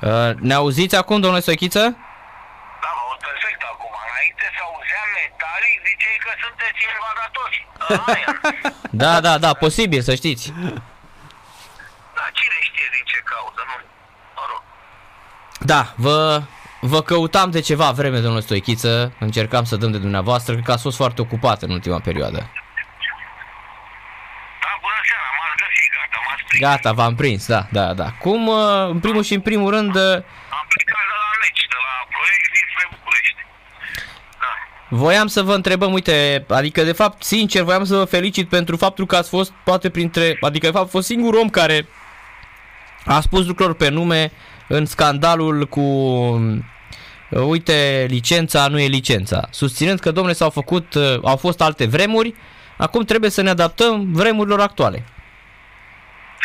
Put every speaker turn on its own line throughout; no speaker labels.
Uh, ne auziți acum, domnule Sochiță?
Da, mă aud perfect acum. Înainte să auzeam metalic, ziceai că sunteți invadatori. Aia.
Da, da, da, posibil, să știți.
Da, cine știe din ce cauză, nu? Mă rog.
Da, vă, vă căutam de ceva vreme, domnule Stoichiță, încercam să dăm de dumneavoastră, cred că ați fost foarte ocupat în ultima perioadă.
Da, bună seara, m-ați găsit, gata, m-ați prins.
Gata, v-am prins, da, da, da. Cum, uh, în primul și în primul rând, uh,
Am plecat de la meci, de la proiect dinspre București. Da.
voiam să vă întrebăm, uite, adică de fapt, sincer, voiam să vă felicit pentru faptul că ați fost poate printre, adică de fapt, a fost singurul om care a spus lucruri pe nume în scandalul cu uh, uite, licența nu e licența. Susținând că, domnule, s-au făcut, uh, au fost alte vremuri, acum trebuie să ne adaptăm vremurilor actuale.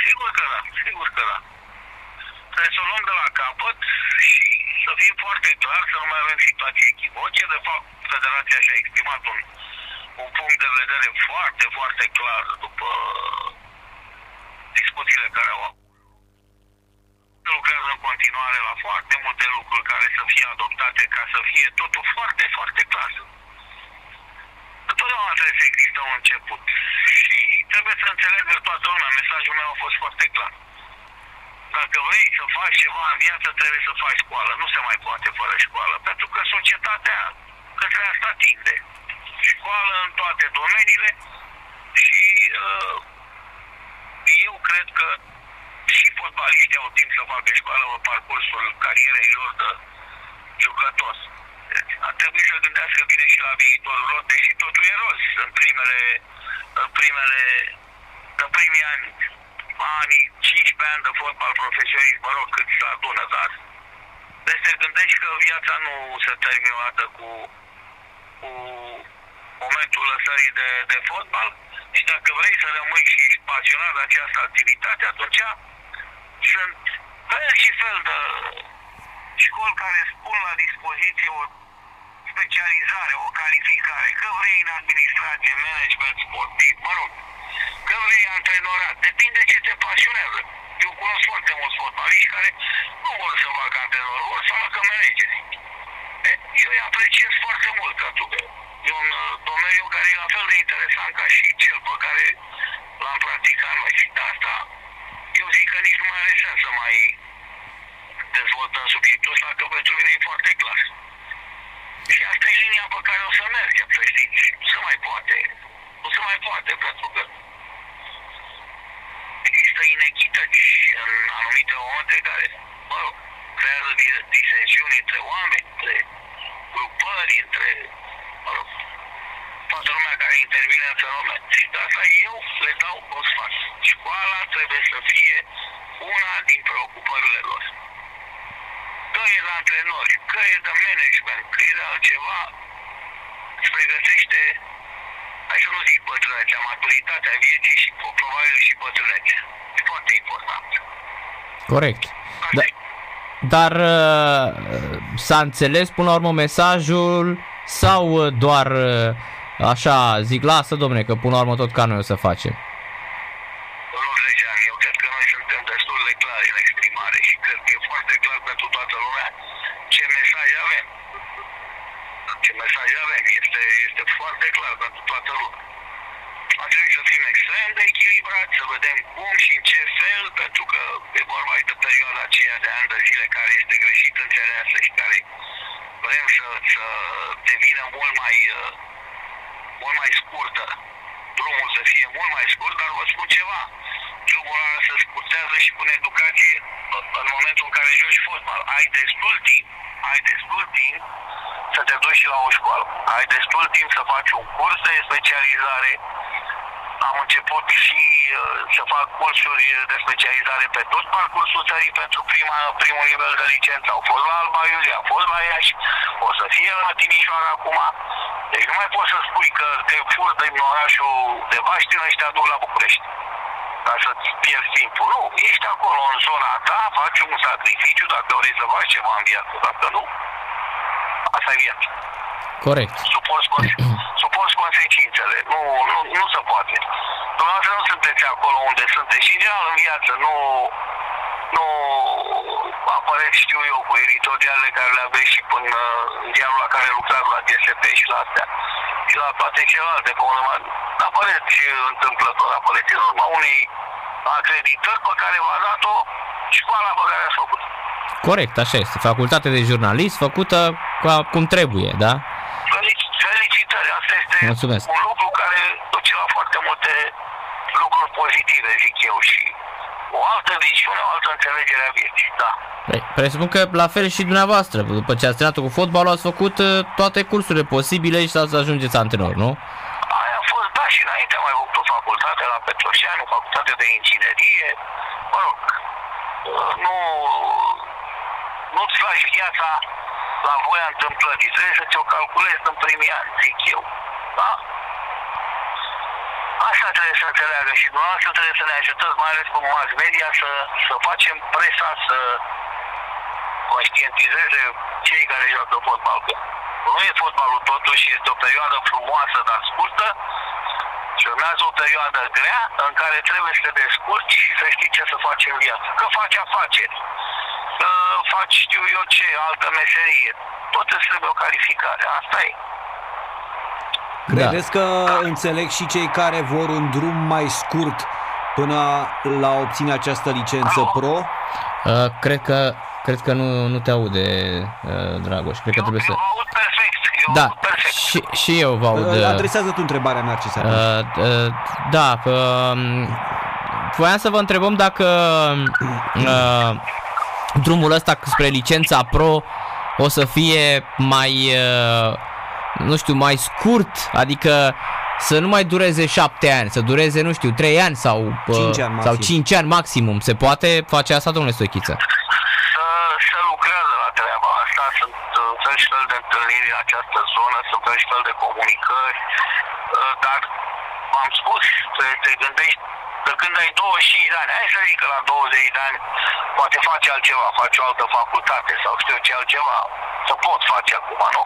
Sigur că da, sigur că da. Trebuie să o luăm de la capăt și să fie foarte clar, să nu mai avem situații echivoce. De fapt, Federația și-a exprimat un, un punct de vedere foarte, foarte clar după discuțiile care au avut. Lucrează în continuare la foarte multe lucruri care să fie adoptate ca să fie totul foarte, foarte clar. Întotdeauna trebuie să există un început și trebuie să înțeleagă toată lumea. Mesajul meu a fost foarte clar. Dacă vrei să faci ceva în viață, trebuie să faci școală. Nu se mai poate fără școală, pentru că societatea către asta tinde. Școală în toate domeniile și uh, eu cred că și fotbaliștii au timp să facă școală pe parcursul carierei lor de jucători. Deci, ar trebui să gândească bine și la viitorul lor, deși totul e roz în primele, în primele, în primii ani, anii, 15 ani de fotbal profesionist, mă rog, cât se adună, dar deci te gândești că viața nu se termină o dată cu, cu momentul lăsării de, de fotbal. Și dacă vrei să rămâi și ești pasionat de această activitate, atunci sunt fel și fel de școli care spun la dispoziție o specializare, o calificare, că vrei în administrație, management sportiv, mă rog, că vrei antrenorat, depinde ce te pasionează. Eu cunosc foarte mulți fotbaliști care nu vor să facă antrenor, vor să facă manager. E, Eu îi apreciez foarte mult, pentru că e un uh, domeniu care e la fel de interesant ca și cel pe care l-am practicat noi. Și de asta eu zic că nici nu mai are sens să mai dezvoltăm subiectul ăsta, că pentru mine e foarte clar. Și asta e linia pe care o să mergem, să știți. Nu se mai poate. Nu se mai poate, pentru că există inechități în anumite momente care, mă rog, creează di- disensiuni între oameni, între grupări, între, mă rog, toată lumea care intervine în fenomen. Și de asta eu le dau un sfat. Școala trebuie să fie una din preocupările lor. Că e de antrenori, că e de management, că e de altceva, îți pregătește, hai să nu zic bătrânețea, maturitatea vieții și probabil și bătrânețea. E foarte important.
Corect.
Asta
Da,
e.
dar uh, s-a înțeles până la urmă mesajul sau uh, doar uh, așa zic, lasă domne că până la urmă tot ca noi o să facem.
Nu treceam, eu cred că noi suntem destul de clari în exprimare și cred că e foarte clar pentru toată lumea ce mesaj avem. Ce mesaj avem este, este foarte clar pentru toată lumea. Ar trebui să fim extrem de echilibrați, să vedem cum și în ce fel, pentru că e vorba de perioada aceea de ani de zile care este greșit înțeleasă și care vrem să, să devină mult mai, uh, mult mai scurtă. Drumul să fie mult mai scurt, dar vă spun ceva. Drumul ăla se scurtează și cu educație în momentul în care joci fotbal. Ai destul timp, ai destul timp să te duci și la o școală. Ai destul timp să faci un curs de specializare. Am început și uh, să fac cursuri de specializare pe tot parcursul țării pentru prima, primul nivel de licență. Au fost la Alba Iulia, au fost la Iași, o să fie la Timișoara acum. Deci nu mai poți să spui că te furți din orașul de Baștină și te aduc la București ca să-ți pierzi timpul. Nu, ești acolo în zona ta, faci un sacrificiu dacă vrei să faci ceva în viață, dacă nu, asta e viața.
Corect.
Suporți, conse- suporți consecințele. Nu, nu, nu se poate. Dumneavoastră nu sunteți acolo unde sunteți și în general în viață nu, nu apăreți, știu eu, cu editoriale care le aveți și până în ziarul la care lucrați la DSP și la astea și la toate celelalte, pe urmă, apăreți și întâmplător, apăreți în urma unei acreditări pe care v-a dat-o școala pe care ați făcut.
Corect, așa este. Facultate de jurnalist făcută ca cum trebuie, da?
Felici- Felicitări, asta este
Mulțumesc.
un lucru care duce la foarte multe lucruri pozitive, zic eu, și o altă viziune, o altă înțelegere a vieții, da.
Păi, presupun că la fel și dumneavoastră, după ce ați terminat cu fotbalul, ați făcut uh, toate cursurile posibile și să ajungeți antrenor, nu?
Aia a fost, da, și înainte am mai făcut o facultate la Petroșeanu, facultate de inginerie, mă rog, nu, nu-ți lași viața la voia întâmplării, trebuie să ți-o calculezi în primii ani, zic eu, da? Asta trebuie să înțeleagă și dumneavoastră trebuie să ne ajutați, mai ales cu mass media, să, să facem presa să conștientizeze cei care joacă fotbal. Că nu e fotbalul totuși, este o perioadă frumoasă, dar scurtă, și urmează o perioadă grea în care trebuie să te descurci și să știi ce să faci în viață. Că faci afaceri, că faci știu eu ce, altă meserie. Tot îți trebuie o calificare, asta e.
Credeți că înțeleg și cei care vor un drum mai scurt până la a obține această licență
Alo?
pro?
Uh, cred că cred că nu, nu te aude, uh, Dragoș. Cred că
Eu,
trebuie să...
eu aud perfect, eu
Da,
aud perfect.
și, și eu vă aud.
Uh,
uh,
Adresează tu întrebarea, Narcis. atunci.
Uh, uh, da, uh, voiam să vă întrebăm dacă uh, drumul ăsta spre licența pro o să fie mai, uh, nu știu, mai scurt, adică să nu mai dureze șapte ani, să dureze, nu știu, trei ani sau, uh,
Cinci ani
sau
maxim.
cinci ani maximum. Se poate face asta, domnule Stoichiță?
să, să lucrează la treaba asta, sunt uh, fel și fel de întâlniri în această zonă, sunt fel și fel de comunicări, uh, dar v-am spus, te, te gândești că când ai 25 de ani, hai să zic că la 20 de ani poate face altceva, face o altă facultate sau știu ce altceva, să pot face acum, nu?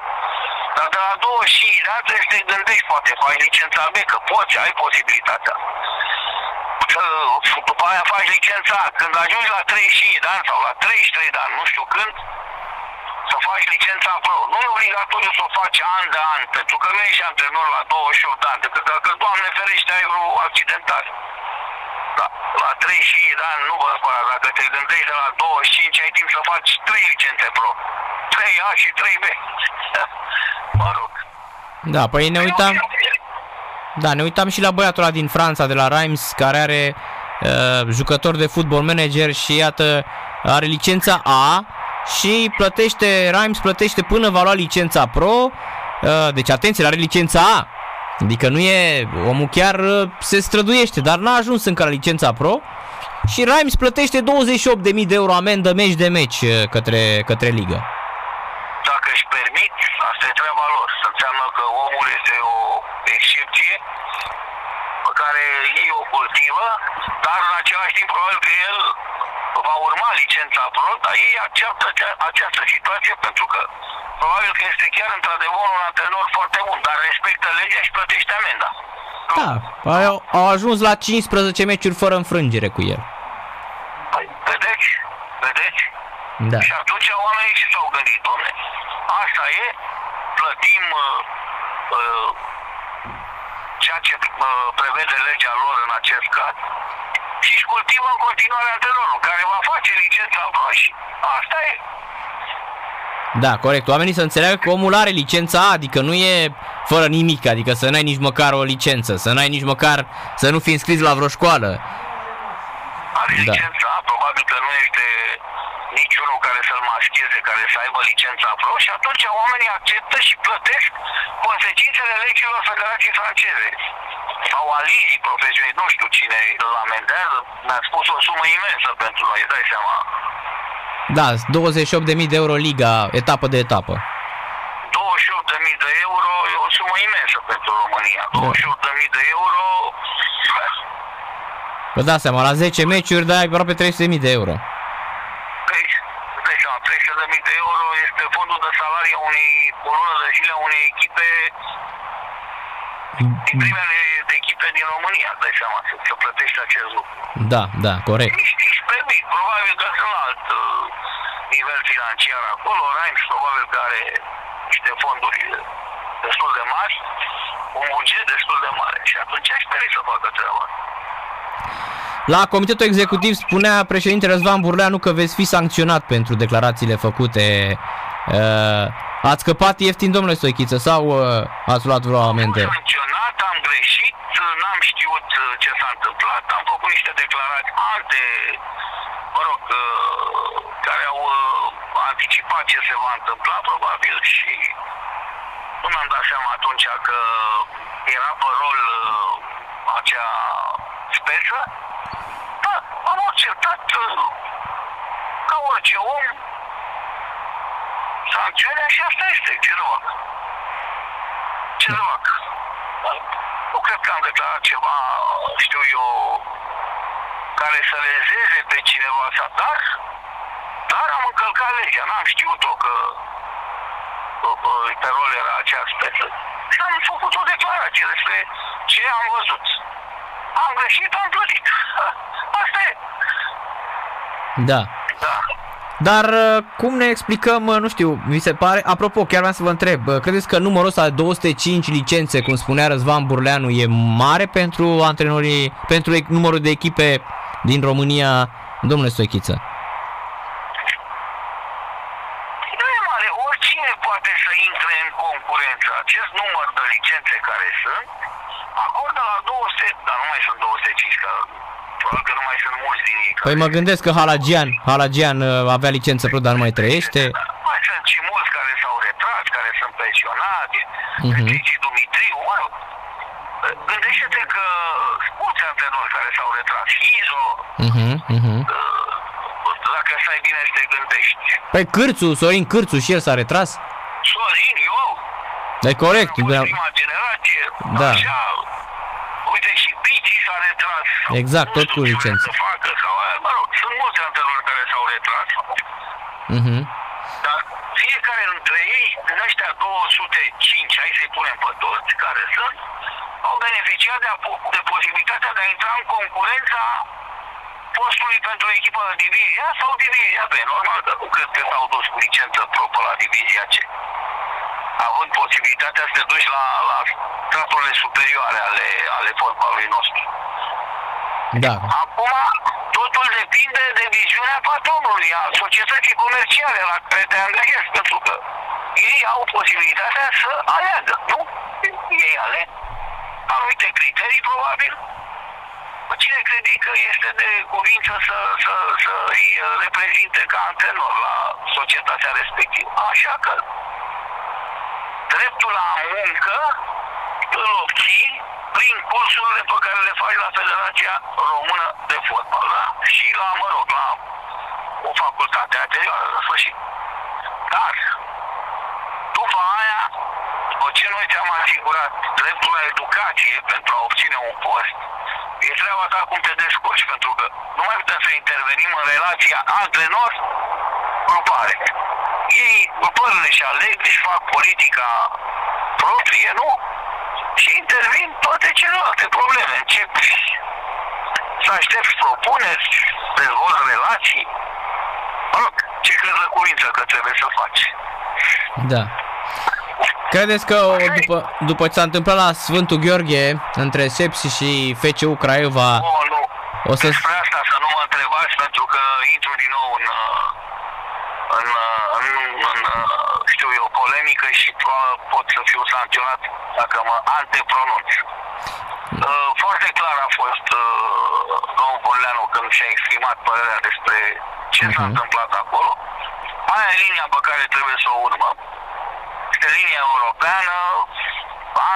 Dar de la 25 de ani trebuie să te gândești, poate faci licența B, că poți, ai posibilitatea să, după aia faci licența A. Când ajungi la 35 de ani sau la 33 de ani, nu știu când, să faci licența pro. Nu e obligatoriu să o faci an de an, pentru că nu ești antrenor la 28 de ani, decât dacă, Doamne ferește, ai vreo accidentare. Da, la 35 de ani nu vă spăra, dacă te gândești de la 25, ai timp să faci 3 licențe pro. 3A și 3B. mă rog.
Da, păi ne uitam... Da, ne uitam și la băiatul ăla din Franța, de la Reims, care are uh, jucător de football manager și iată, are licența A și plătește, Reims plătește până va lua licența Pro, uh, deci atenție, are licența A. Adică nu e, omul chiar uh, se străduiește, dar n-a ajuns încă la licența Pro și Reims plătește 28.000 de euro amendă meci de meci uh, către, către ligă.
dacă își permit, asta e treaba lor. Să înseamnă că omul este o excepție pe care ei o cultivă, dar în același timp probabil că el va urma licența pro, dar ei acceptă acea- această situație pentru că probabil că este chiar într-adevăr un antrenor foarte bun, dar respectă legea și plătește amenda.
Da, au, au ajuns la 15 meciuri fără înfrângere cu el.
Păi, vedeți? Vedeți?
Da.
Și atunci oamenii și s-au gândit, domne, asta e, plătim uh, uh, ceea ce uh, prevede legea lor în acest caz și își cultivă în continuare antrenorul care va face licența pro și asta e.
Da, corect. Oamenii să înțeleagă că omul are licența A, adică nu e fără nimic, adică să n-ai nici măcar o licență, să n-ai nici măcar să nu fii înscris la vreo școală.
Are
Da.
licența, probabil că nu este niciunul care să-l mascheze, care să aibă licența pro și atunci oamenii acceptă și plătesc consecințele legilor Federației Franceze sau a ligii profesioniști, nu știu cine îl amendează, mi-a spus o sumă imensă pentru noi, îți dai seama.
Da, 28.000 de euro liga, etapă de etapă.
28.000 de euro e o sumă imensă pentru România. 28.000 de euro,
Vă dați seama, la 10 meciuri dai aproape 300.000 de euro.
Păi, îți dai seama, 300.000 de euro este fondul de salarii a unei, o lună de zile a unei echipe din primele echipe din România, dai seama, să, să plătești acest lucru.
Da, da, corect.
Nici, nici pe mic, probabil că sunt la alt uh, nivel financiar acolo, Reims probabil că are niște fonduri destul de mari, un buget destul de mare și atunci aș speri să facă treaba. asta.
La comitetul executiv spunea președintele Răzvan Burleanu că veți fi sancționat pentru declarațiile făcute. Uh, ați scăpat ieftin, domnule Stoichiță, sau uh, ați luat vreo amende?
Am funcționat, am greșit, n-am știut uh, ce s-a întâmplat, am făcut niște declarații alte, mă rog, uh, care au uh, anticipat ce se va întâmpla probabil și nu mi-am dat seama atunci că era pe rol uh, acea speță. Da, am acceptat uh, ca orice om sancțiunea și asta este, ce să fac. Ce să fac? Nu cred că am declarat ceva, știu eu, care să lezeze pe cineva sau dar, dar am încălcat legea, n-am știut-o că că, că pe rol era acea speță. Și am făcut o declarație despre ce am văzut. Am greșit, am plătit. Asta e.
Da.
Da.
Dar uh, cum ne explicăm, uh, nu știu, vi se pare, apropo, chiar vreau să vă întreb, uh, credeți că numărul ăsta de 205 licențe, cum spunea Răzvan Burleanu, e mare pentru antrenorii, pentru e- numărul de echipe din România, domnule Stoichiță?
Nu e mare. Oricine poate să intre în concurență. Acest număr de licențe care sunt, acordă la 200, dar nu mai sunt 205, că probabil că nu mai sunt mulți din ei.
Păi
care-
mă gândesc că Halagian, Halagian uh, avea licență pro, dar nu mai trăiește.
Mai sunt și mulți care s-au retras, care sunt pensionați,
Mhm.
uh-huh. Gigi Dumitriu, mă rog. Gândește-te că sunt mulți antrenori care s-au retras. Izo,
Mhm, mhm.
dacă stai bine să te gândești.
Păi Cârțu, Sorin Cârțu și el s-a retras?
Sorin, eu,
E corect,
am fost
da.
prima generație.
Da.
Așa, uite și Pici s-a retras. sau
Exact,
nu
tot
știu
cu
ce
licență.
vrea Să facă, sau, mă rog, sunt mulți antrenori care s-au retras.
Mhm.
Dar fiecare dintre ei, din ăștia 205, hai să-i punem pe toți care sunt, au beneficiat de, apo- de posibilitatea de a intra în concurența postului pentru o echipă de divizia A sau divizia B. Normal că nu cred că s-au dus cu licență propă la divizia C. Având posibilitatea să te duci la, la straturile superioare ale, ale fotbalului nostru.
Da.
Acum, totul depinde de viziunea patronului, a societății comerciale la care te angajezi, pentru că ei au posibilitatea să aleagă, nu? Ei aleg anumite criterii, probabil. Cine crede că este de cuvință să, să, să îi reprezinte ca antrenor la societatea respectivă? Așa că dreptul la muncă îl obții prin cursurile pe care le faci la Federația Română de Fotbal, da? Și la, mă rog, la o facultate anterioară, la sfârșit. Dar, după aia, după ce noi ți-am asigurat dreptul la educație pentru a obține un post, e treaba ta cum te descurci, pentru că nu mai putem să intervenim în relația antrenor-grupare. Ei, grupările și aleg, își fac politica proprie, nu? Și intervin toate celelalte probleme. Încep să aștepți propuneri, dezvolți relații. Mă rog, ce crezi la cuvință că trebuie să faci?
Da. Credeți că o, după, după ce s-a întâmplat la Sfântul Gheorghe, între Sepsi și FCU Craiova,
Oh, nu.
O să-
Despre asta să nu mă întrebați pentru că intru din nou în, uh, în, uh, în, în uh, știu eu, polemică și pro- pot să fiu sancționat dacă mă antepronunț. Uh, Foarte clar a fost uh, domnul Borleanu când și-a exprimat părerea despre ce s-a
Mhm.
întâmplat acolo. Aia e linia pe care trebuie să o urmăm. Este linia europeană,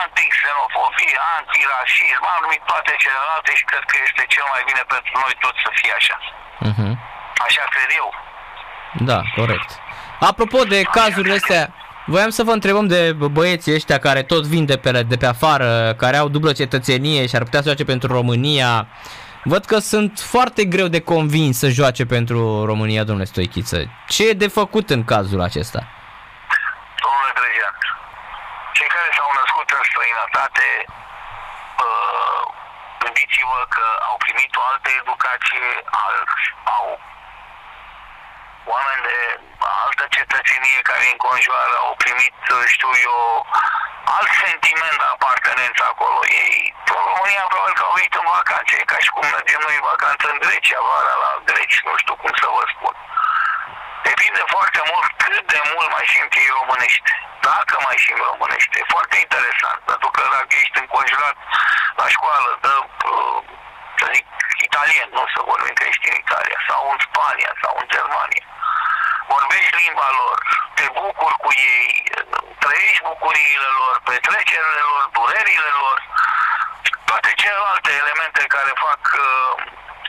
anti-xenofobie, anti-rasism, am numit toate celelalte și cred că este cel mai bine pentru noi toți să fie așa.
Mhm.
Așa cred eu.
Da, corect. Apropo de cazurile astea, voiam să vă întrebăm de băieții ăștia care tot vin de pe, de pe afară, care au dublă cetățenie și ar putea să joace pentru România. Văd că sunt foarte greu de convins să joace pentru România, domnule Stoichiță. Ce e de făcut în cazul acesta?
Domnule Drejean, cei care s-au născut în străinătate uh, gândiți-vă că au primit o altă educație, al, au oameni de altă cetățenie care îi înconjoară, au primit, uh, știu eu, alt sentiment de apartenență acolo. Ei, în România, probabil că au venit în vacanțe, ca și cum mergem noi în vacanță în Grecia, vara la greci, nu știu cum să vă spun. Depinde foarte mult cât de mult mai simt ei românește. Dacă mai simt românește. E foarte interesant, pentru că dacă ești înconjurat la școală de, uh, să zic, italien, nu să vorbim că ești în Italia, sau în Spania, sau în Germania, vorbești limba lor, te bucuri cu ei, trăiești bucuriile lor, petrecerile lor, durerile lor, toate celelalte elemente care fac uh,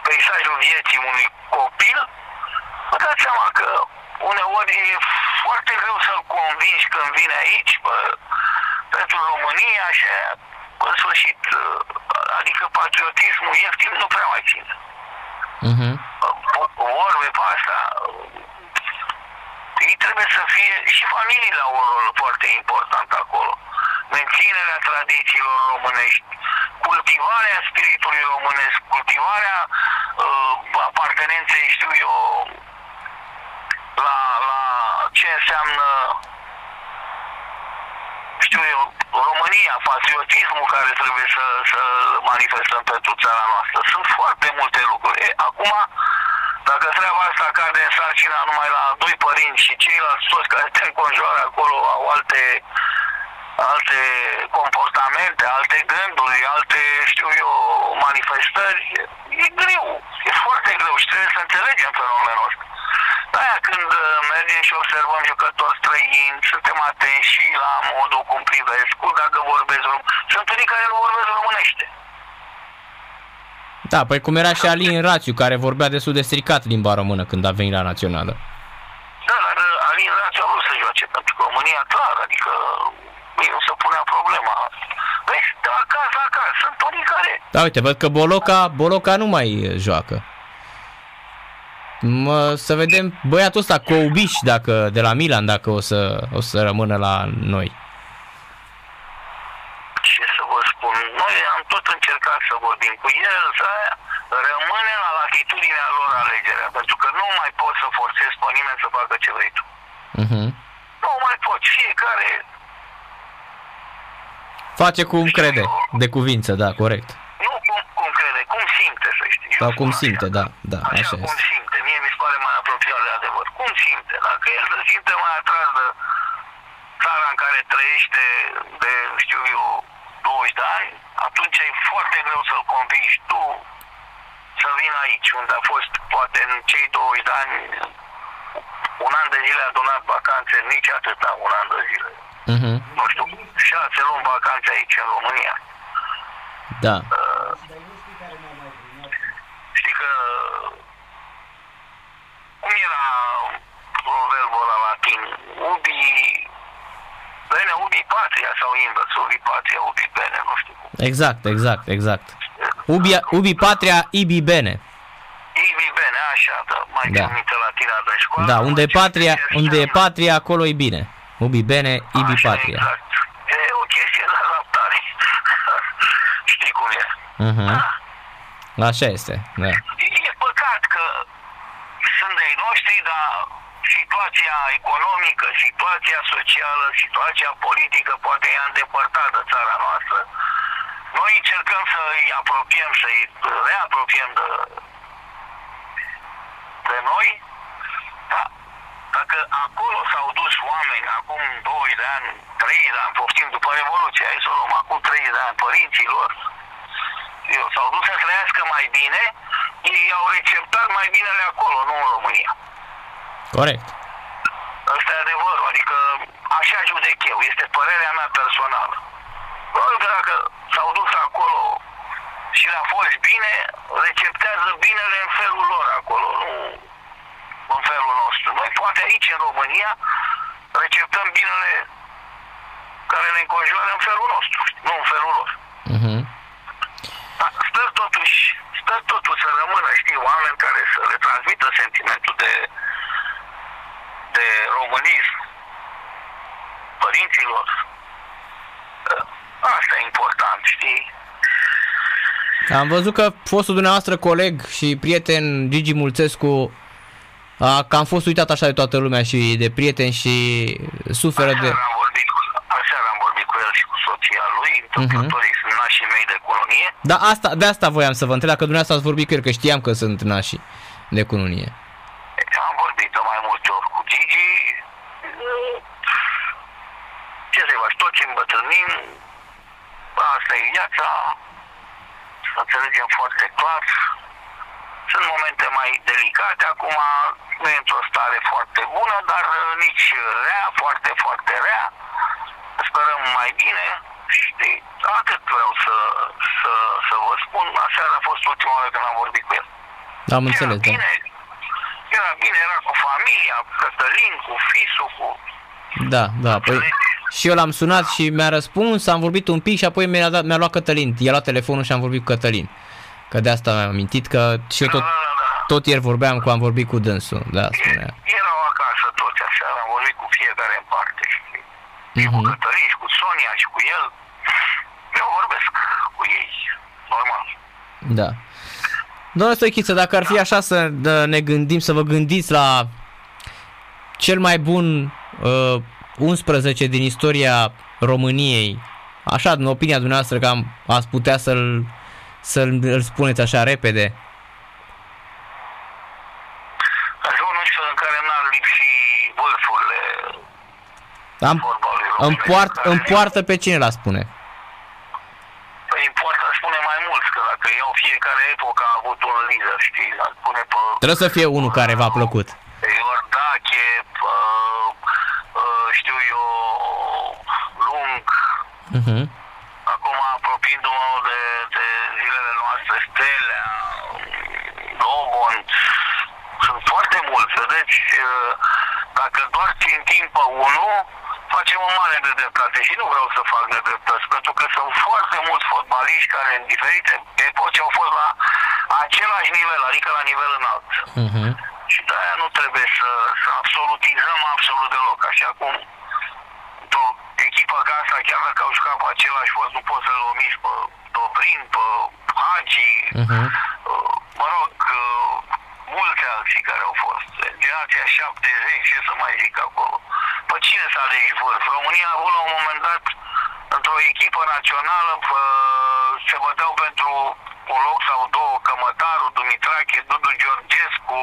peisajul vieții unui copil, vă dați seama că uneori e foarte greu să-l convingi când vine aici, bă, pentru România și în sfârșit, uh, adică patriotismul ieftin nu prea mai ține.
Mhm.
Vorbe pe asta, ei trebuie să fie și familiile au un rol foarte important acolo. Menținerea tradițiilor românești, cultivarea spiritului românesc, cultivarea uh, apartenenței, știu eu, la, la ce înseamnă știu eu, România, patriotismul care trebuie să, să manifestăm pentru țara noastră. Sunt foarte multe lucruri. E, acum, dacă treaba asta cade în sarcina numai la doi părinți și ceilalți toți care te înconjoară acolo au alte, alte comportamente, alte gânduri, alte, știu eu, manifestări, e greu. E foarte greu și trebuie să înțelegem fenomenul ăsta. Aia când uh, mergem și observăm jucători străini, suntem atenți și la modul cum privesc, cu dacă vorbesc rom. Sunt unii care nu vorbesc românește.
Da, păi cum era și Alin Rațiu, care vorbea destul de stricat limba română când a venit la națională.
Da, dar uh, Alin Rațiu a vrut să joace pentru România, clar, adică mie nu se punea problema. Vezi, de acasă, acasă, sunt unii care...
Da, uite, văd că Boloca, Boloca nu mai uh, joacă. Mă, să vedem băiatul ăsta, Coubiș, dacă, de la Milan, dacă o să, o să rămână la noi.
ce să vă spun, noi am tot încercat să vorbim cu el, să rămâne la latitudinea lor alegerea, pentru că nu mai poți să forțezi pe nimeni să facă ce vrei tu.
Uh-huh.
Nu mai poți, fiecare,
Face cum crede, de cuvință, da, corect.
nu cum, cum crede, cum simte, să știi. Eu
Sau
spun
cum
așa.
simte, da, da,
Așa,
așa
cum
este.
simte, mie mi se pare mai apropiat de adevăr. Cum simte? Dacă el se simte mai atras de țara în care trăiește de, știu eu, 20 de ani, atunci e foarte greu să-l convingi tu să vină aici, unde a fost, poate în cei 20 de ani, un an de zile a donat vacanțe, nici atâta, un an de zile.
Uh-huh.
Nu știu, șase luni vacanțe aici în România.
Da.
Știi că cum era proverbul ăla latin? Ubi bene, ubi patria sau invers, ubi patria, ubi bene, nu știu cum.
Exact, exact, exact. Ubi, ubi patria, ibi bene.
Ibi bene, așa, da, mai
Da.
da. minte latina de școală.
Da, unde e
Ce-
patria,
ce
unde e
înseamnă?
patria, acolo e bine. Ubi bene, ibi
Așa,
patria.
Exact. E o chestie de adaptare. Știi cum e.
Mhm.
Da.
Așa este, da.
E păcat că sunt de noștri, dar situația economică, situația socială, situația politică poate i-a îndepărtat de țara noastră. Noi încercăm să îi apropiem, să îi reapropiem de, de noi, dar dacă acolo s-au dus oameni acum 2 de ani, 3 de ani, poftim după Revoluție, hai să o luăm, acum 3 de ani, părinții lor, eu, s-au dus să trăiască mai bine, ei au receptat mai binele acolo, nu în România.
Corect.
Ăsta e adevărul, adică așa judec eu, este părerea mea personală. Probabil că dacă s-au dus acolo și le-a fost bine, receptează binele în felul lor acolo, nu în felul nostru. Noi poate aici în România receptăm binele care ne înconjoară în felul nostru, nu în felul lor.
Mhm.
Dar stă totuși, stă totuși să rămână, știi, oameni care să le transmită sentimentul de, de românism părinților. Asta e important, știi?
Am văzut că fostul dumneavoastră coleg și prieten Gigi Mulțescu a cam fost uitat așa de toată lumea și de prieten și suferă de...
Aseară am vorbit, aseară am vorbit cu el și cu soția lui, întâmplătorii
Mhm.
sunt nașii mei de colonie.
Da, asta, de asta voiam să vă întreb, dacă dumneavoastră ați vorbit cu el, că știam că sunt nașii de cununie.
Am vorbit de mai multe ori cu Gigi. Ce să faci, toți îmbătrânim, asta e viața, să înțelegem foarte clar. Sunt momente mai delicate, acum nu e într-o stare foarte bună, dar uh, nici rea, foarte, foarte rea. Sperăm mai bine. Și atât vreau să, să, să vă spun. Aseară a fost ultima oară când am vorbit cu el.
Am înțeles,
era
da.
bine, era bine, era cu familia, Cătălin, cu fisul, cu...
Da, da, păi și eu l-am sunat și mi-a răspuns, am vorbit un pic și apoi mi-a, dat, mi-a luat Cătălin. I-a luat telefonul și am vorbit cu Cătălin. Că de asta mi-am amintit că și eu tot,
Da, da, da.
tot ieri vorbeam cu am vorbit cu dânsul. Da,
E-
spunea.
Erau acasă toți așa, am vorbit cu fiecare în parte. Și, și cu
Mhm.
Cătălin, și cu Sonia, și cu el. Eu vorbesc cu ei, normal.
Da. Domnule Stoichiță, dacă ar fi așa să dă, ne gândim, să vă gândiți la cel mai bun uh, 11 din istoria României, așa, în opinia dumneavoastră, că am, ați putea să-l, să-l îl spuneți așa repede.
Ar fi un 11 în care n-ar lipsi vârfurile
Am,
fotbalului
îmi,
românesc,
poart,
care-
îmi poartă pe cine la spune.
Păi importă spune mai mult, că dacă iau fiecare epocă a avut un lider, știi, ar pune pe
Trebuie să fie unul care v-a plăcut.
Iordache, pă, uh, știu eu, lung,
Uh-huh.
acum apropiindu-mă de, de zilele noastre, Stelea, Lobon, sunt foarte mulți, vedeți, uh, dacă doar țintim pe unul, facem o mare de dreptate și nu vreau să fac de dreptăți, pentru că sunt foarte mulți fotbaliști care în diferite epoci au fost la același nivel, adică la nivel înalt.
Uh-huh.
Și de aia nu trebuie să, să absolutizăm absolut deloc. Așa cum o echipă ca asta, chiar dacă au jucat pe același post, nu poți să-l omiți pe Dobrin, pe Hagi,
Mhm.
uh, mă rog, uh, mulți alții care au fost. Generația 70, ce să mai zic acolo. Pe cine să alegi vârf? România a avut la un moment dat într-o echipă națională pă, se băteau pentru un loc sau două, Cămătaru, Dumitrache, Dudu Georgescu,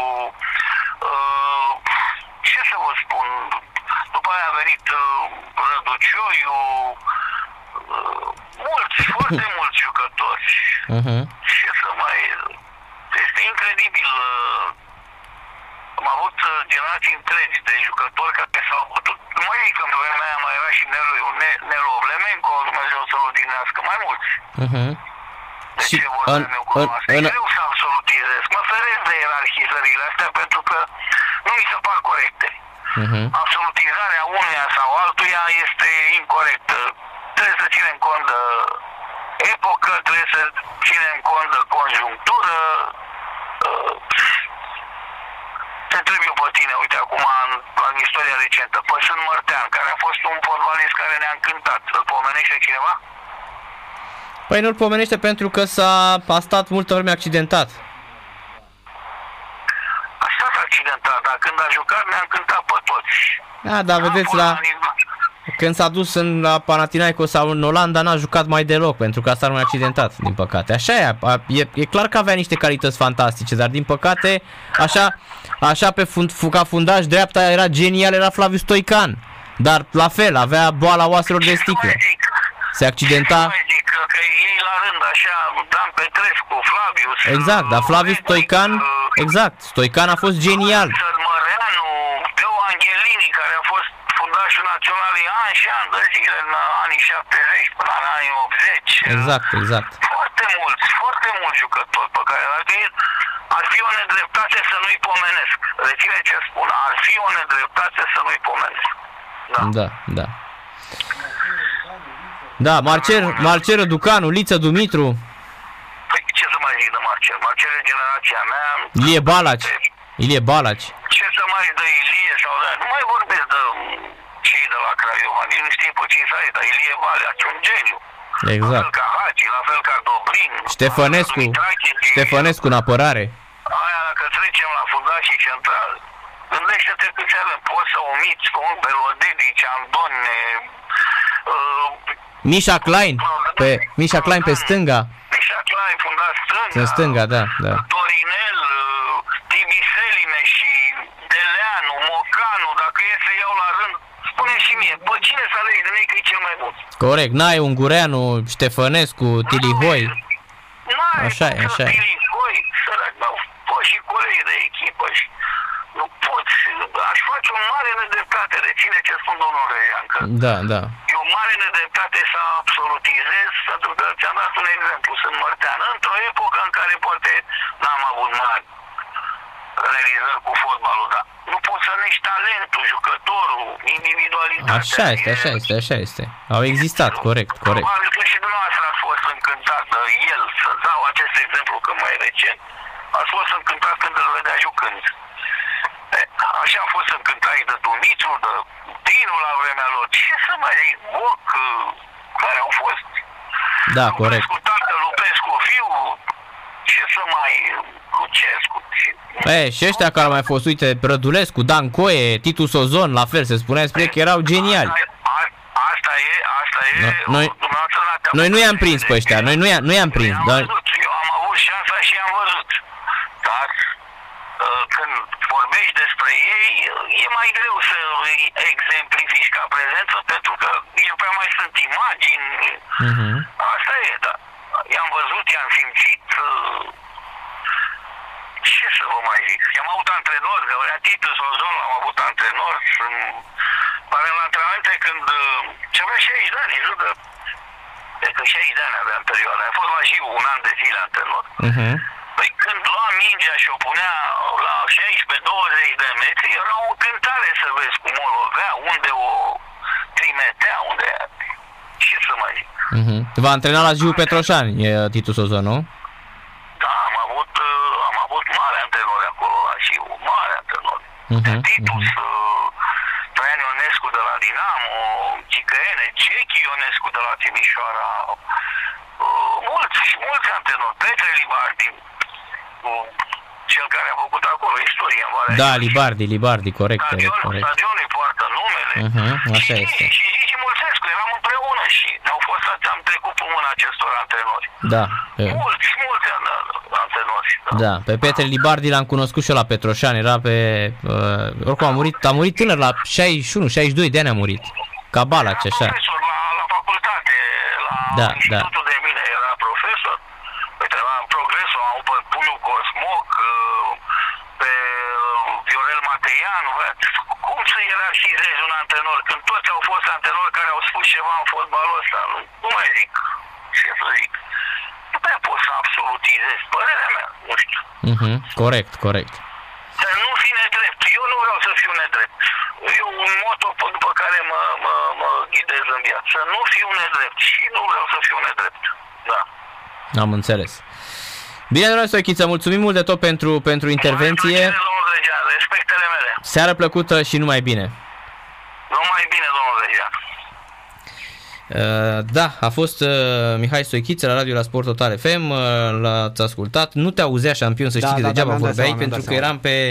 uh, ce să vă spun, după aia a venit uh, Răducioiu, uh, mulți, foarte mulți jucători.
Uh-huh.
Ce să mai... Este incredibil. uh, Am avut uh, generații întregi de jucători care s-au putut... Nu mai zic că în vremea aia mai era și Nelu, Ne- Nelu Oblemenco, Dumnezeu să-l odihnească, mai mulți.
Uh-huh.
De
Și
ce vorbim
în-
eu cu
în-
asta?
în-
E greu să absolutizez. Mă feresc de ierarhizările astea pentru că nu mi se par corecte.
Uh-huh.
Absolutizarea unuia sau altuia este incorrectă. Trebuie să ținem cont de epocă, trebuie să ținem cont de conjunctură. Uh, Te întreb eu pe tine, uite acum în, în istoria recentă, pe Sunt Mărtean, care a fost un fotbalist care ne-a încântat. Îl pomenește cineva?
Păi nu-l pomenește pentru că s-a a stat multă vreme accidentat.
A stat accidentat, dar când a jucat ne-a încântat pe toți.
Da, dar vedeți,
A
la,
fost nivel-
când s-a dus în, la Panathinaikos sau în Olanda, n-a jucat mai deloc, pentru că a stat numai accidentat, din păcate. Așa e, a- e, e clar că avea niște calități fantastice, dar din păcate, așa, așa pe fund, fu- ca fundaș dreapta era genial, era Flaviu Stoican. Dar la fel, avea boala oaselor de
Ce să
sticlă.
mai zic?
Se accidenta.
Ce să mai zic? Că, că ei la rând așa, Dan Petrescu, Flavius...
Exact, dar Flaviu
Medic,
Stoican,
uh,
exact, Stoican a fost genial.
Măreanu, Teo Angelini, care a fost fundașul naționalului ani și ani de zile, în anii 70 până în anii 80.
Exact, exact.
Foarte mulți, foarte mulți jucători pe care dacă ei ar fi o nedreptate să nu-i pomenesc. Reține ce spun, ar fi o nedreptate să nu-i pomenesc. Da.
Da, da. Da, Marcel, Marcel Ducanu, Liță Dumitru,
Păi ce să mai zic de Marcel? Marcel e generația mea.
Ilie Balaci. Ilie Balaci.
Ce să mai zic de Ilie sau de... Nu mai vorbesc de cei de la Craiova. Nici nu știe pe cine să dar Ilie Balaci, un geniu. La
Exact.
fel ca mijlocații, la fel ca Dobrin.
Ștefănescu,
Dumitrache,
Ștefănescu în apărare.
Aia dacă trecem la fundașii central, gândește-te câți avem. Poți să omiți Cong, Belodedici, Andone, uh,
Mișa Klein, pe Mișa Klein pe stânga.
Mișa Klein, fundaș stânga.
În stânga, da, da.
Torinel, uh, Tibiseline și Deleanu, Mocanu, dacă e să iau la rând, spune și mie, bă, cine să alegi din ei că e cel mai bun?
Corect, Nai, Ungureanu, Ștefănescu, Tilihoi.
N-ai
Așa e,
cum să
așa e.
Tilihoi, sărac, n-au fost și colegi de echipă și nu poți, aș face o mare nedreptate, reține ce spun domnul Rejancă.
Da, da.
E o mare nedreptate să absolutizez, pentru că ți-am dat un exemplu, sunt mărtean. Într-o epocă în care poate n-am avut mari realizări cu fotbalul, dar nu poți să nești talentul, jucătorul, individualitatea.
Așa este, așa este, așa este. Au existat, corect, corect.
Probabil că și dumneavoastră ați fost încântat de el, să dau acest exemplu că mai recent. Ați fost încântat când îl vedea jucând. E, Așa am fost încântați de Dumitru, de Dinu la vremea lor. Ce să mai zic, Boc, care au fost.
Da, corect.
Lupescu tată, Lupescu fiu, ce să mai Lucescu. Și-
E, și ăștia care au mai fost, uite, Rădulescu, Dan Coe, Titu Sozon, la fel, se spunea despre că erau geniali.
Asta, e- a- asta e, asta e.
No- noi-
dumneavoastră n-ați
Noi nu
avut
i-am prins pe ăștia, noi nu i-am, nu i-am prins,
Am
dar...
văzut, eu am avut șansa și am văzut. Dar uh, când vorbești despre ei, uh, e mai greu să îi exemplifici ca prezență pentru că eu prea mai sunt imagini.
Mhm.
Asta e, da. I-am văzut, i-am simțit. Uh, Ce să vă mai zic? I-am avut antrenori, că la Titus Ozon am avut antrenor. Sunt, pare la antrenamente când uh, ce avea 60 de ani, în jur de Cred că 60 de ani avea în perioada. aia. A fost la Jiu un an de zile antrenor.
Mhm.
Păi când lua mingea și o punea la 16-20 de metri, era o cântare să vezi cum o lovea, unde o trimitea, unde... Ce să mai zic?
Mhm. V-a antrenat la Giu Petroșani, e Titu Sozon, nu?
Da, am avut, uh, am avut mare antrenori acolo la Jiu, mare antrenori.
Mhm,
Titus, uh, Traian Ionescu de la Dinamo, Cicăene, Cechi Ionescu de la Timișoara, uh, mulți și mulți antrenori, Petre Libardi, uh, cel care a făcut acolo istorie în Valea
Da,
Jiu.
Libardi, Libardi, corect, corect,
Stadionul,
corect.
stadionul îi poartă numele.
Mhm, așa
și,
este.
Și Gigi Mulțescu, eram împreună și au fost, am trecut pe mâna acestor antrenori.
Da, e,
Mulți, mulți an- antrenori.
da. Pe Petre Libardi l-am cunoscut și eu la Petroșani, era pe... Uh, oricum a murit, a murit tânăr, la 61, 62 de ani a murit. Ca Balaci, așa.
Profesor la, la facultate, la
Da,
institutul de mine era profesor. Uite, la Progresul am avut pe Pulu Cosmoc, uh, pe uh, Viorel Mateianu. bă, Cum să ierarhizezi un antrenor când toți au fost antrenori care au spus ceva în fotbalul ăsta? Nu, nu mai zic. Ce să zic? Nu prea pot să absolutizez. Părerea mea, nu știu.
Mhm, corect, corect.
Să nu fi nedrept. Eu nu vreau să fiu nedrept. E un moto pe- după care mă, mă, mă ghidez în viață. Să nu fiu nedrept. Și nu vreau să fiu nedrept. Da.
Am înțeles. Bine, domnule Stoichiță, mulțumim mult de tot pentru, pentru intervenție.
Mai plăcere, domnul Dregean. Respectele mele.
Seară plăcută și numai bine.
Numai bine, domnul Dregean.
Uh, da, a fost uh, Mihai Stoichiță la radio la Sport Total FM, uh, l-ați ascultat. Nu te auzea șampion, să
Da,
știi,
da,
că
da,
degeaba
mi-am dat
vorbeai,
seama, mi-am
pentru
dat
că
seama.
eram pe